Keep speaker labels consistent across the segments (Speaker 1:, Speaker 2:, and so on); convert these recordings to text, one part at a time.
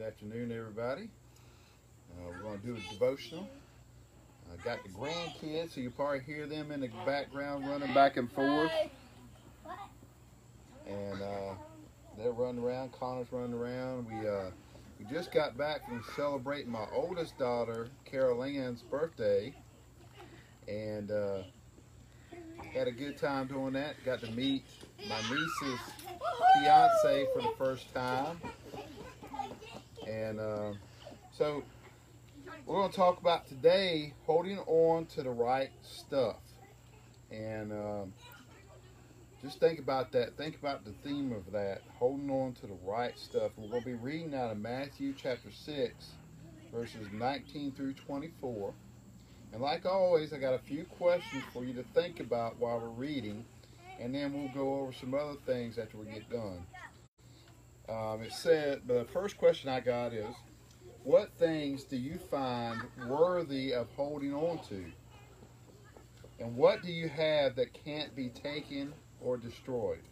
Speaker 1: Good afternoon, everybody. Uh, we're going to do a devotional. I got the grandkids, so you probably hear them in the background running back and forth. And uh, they're running around. Connor's running around. We uh, we just got back from celebrating my oldest daughter, Carol Ann's birthday, and uh, had a good time doing that. Got to meet my niece's fiance for the first time, and uh, so we're going to talk about today holding on to the right stuff, and um, just think about that. Think about the theme of that, holding on to the right stuff. We're going to be reading out of Matthew chapter 6, verses 19 through 24. And like always, I got a few questions for you to think about while we're reading, and then we'll go over some other things after we get done. Um, it said, but the first question I got is, what things do you find worthy of holding on to? And what do you have that can't be taken or destroyed?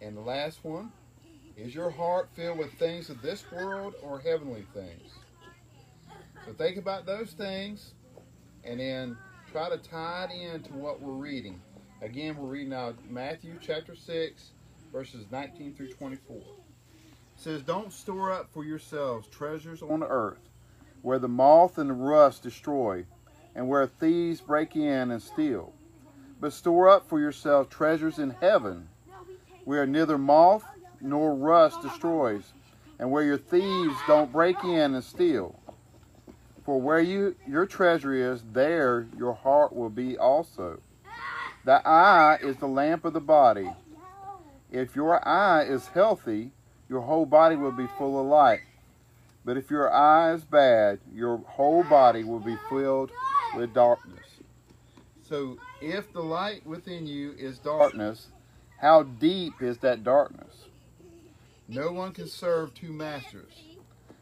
Speaker 1: And the last one, is your heart filled with things of this world or heavenly things? So think about those things and then try to tie it into what we're reading. Again, we're reading out Matthew chapter 6, verses 19 through 24. It says, Don't store up for yourselves treasures on earth, where the moth and the rust destroy, and where thieves break in and steal. But store up for yourselves treasures in heaven, where neither moth nor rust destroys, and where your thieves don't break in and steal. For where you your treasure is, there your heart will be also. The eye is the lamp of the body. If your eye is healthy, your whole body will be full of light. But if your eye is bad, your whole body will be filled with darkness. So, if the light within you is darkness, how deep is that darkness? No one can serve two masters,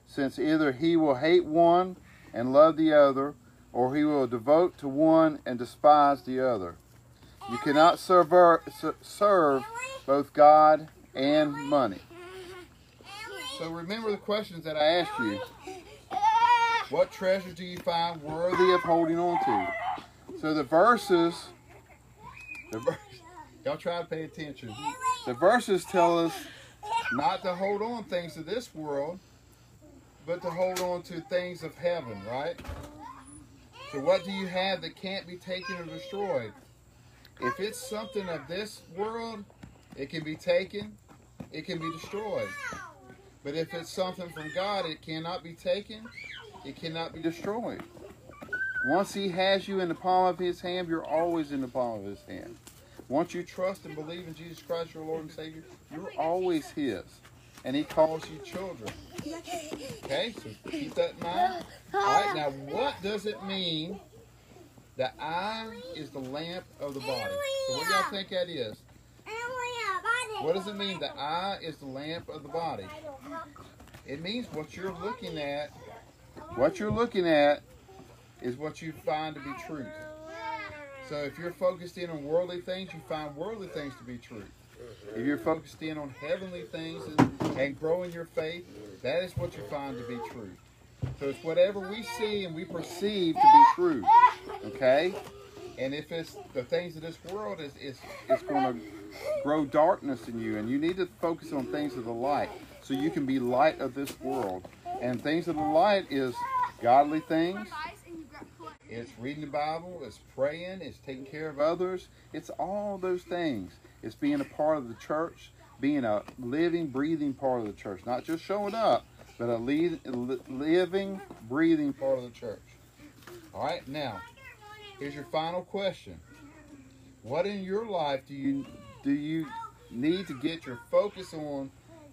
Speaker 1: since either he will hate one and love the other, or he will devote to one and despise the other. You cannot serve, serve both God and money. So remember the questions that I asked you. What treasures do you find worthy of holding on to? So the verses, the verse, y'all try to pay attention. The verses tell us not to hold on things of this world, but to hold on to things of heaven, right? So what do you have that can't be taken or destroyed? If it's something of this world, it can be taken, it can be destroyed. But if it's something from God, it cannot be taken, it cannot be destroyed. Once he has you in the palm of his hand, you're always in the palm of his hand. Once you trust and believe in Jesus Christ, your Lord and Savior, you're always his. And he calls you children. Okay, so keep that in mind. All right, now what does it mean? The eye is the lamp of the body. So what do y'all think that is? What does it mean? The eye is the lamp of the body. It means what you're looking at. What you're looking at is what you find to be truth. So if you're focused in on worldly things, you find worldly things to be truth. If you're focused in on heavenly things and, and growing your faith, that is what you find to be truth. So it's whatever we see and we perceive to be true. Okay? And if it's the things of this world, is it's, it's going to grow darkness in you. And you need to focus on things of the light so you can be light of this world. And things of the light is godly things. It's reading the Bible. It's praying. It's taking care of others. It's all those things. It's being a part of the church, being a living, breathing part of the church. Not just showing up, but a living, breathing part of the church. All right, now, here's your final question. What in your life do you do you need to get your focus on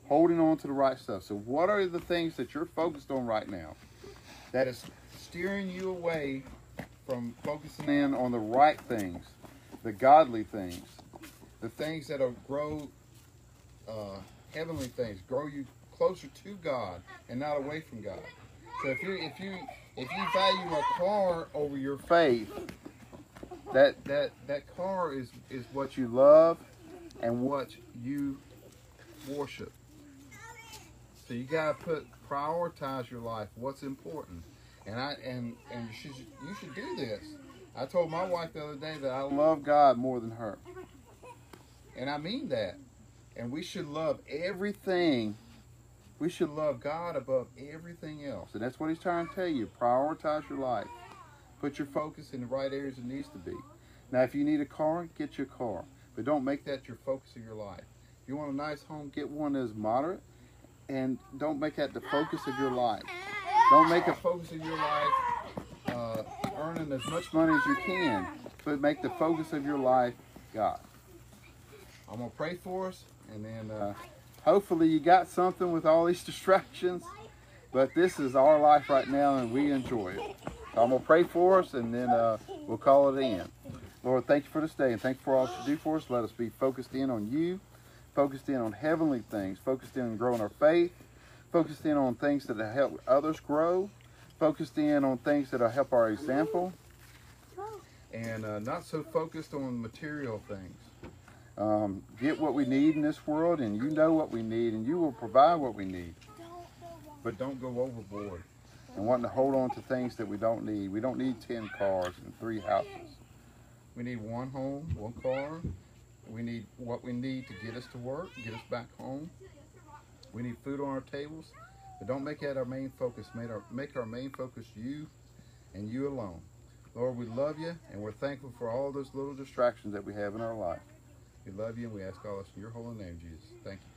Speaker 1: holding on to the right stuff? So what are the things that you're focused on right now that is steering you away from focusing in on the right things, the godly things, the things that'll grow uh, heavenly things, grow you closer to God and not away from God. So if you if you if you value a car over your faith, that that that car is is what you love and what you worship. So you gotta put prioritize your life. What's important, and I and and you should you should do this. I told my wife the other day that I love God more than her, and I mean that. And we should love everything. We should love God above everything else, and that's what He's trying to tell you. Prioritize your life. Put your focus in the right areas it needs to be. Now, if you need a car, get your car, but don't make that your focus of your life. If you want a nice home, get one that's moderate, and don't make that the focus of your life. Don't make a focus of your life uh, earning as much money as you can, but make the focus of your life God. I'm gonna pray for us, and then uh, hopefully you got something with all these distractions. But this is our life right now, and we enjoy it. So I'm gonna pray for us, and then uh, we'll call it in. Lord, thank you for this day, and thank you for all you do for us. Let us be focused in on you, focused in on heavenly things, focused in on growing our faith, focused in on things that help others grow, focused in on things that will help our example, and uh, not so focused on material things. Um, get what we need in this world, and you know what we need, and you will provide what we need. But don't go overboard and wanting to hold on to things that we don't need. We don't need 10 cars and three houses. We need one home, one car. We need what we need to get us to work, get us back home. We need food on our tables. But don't make that our main focus. Make our, make our main focus you and you alone. Lord, we love you and we're thankful for all those little distractions that we have in our life. We love you and we ask all this in your holy name, Jesus. Thank you.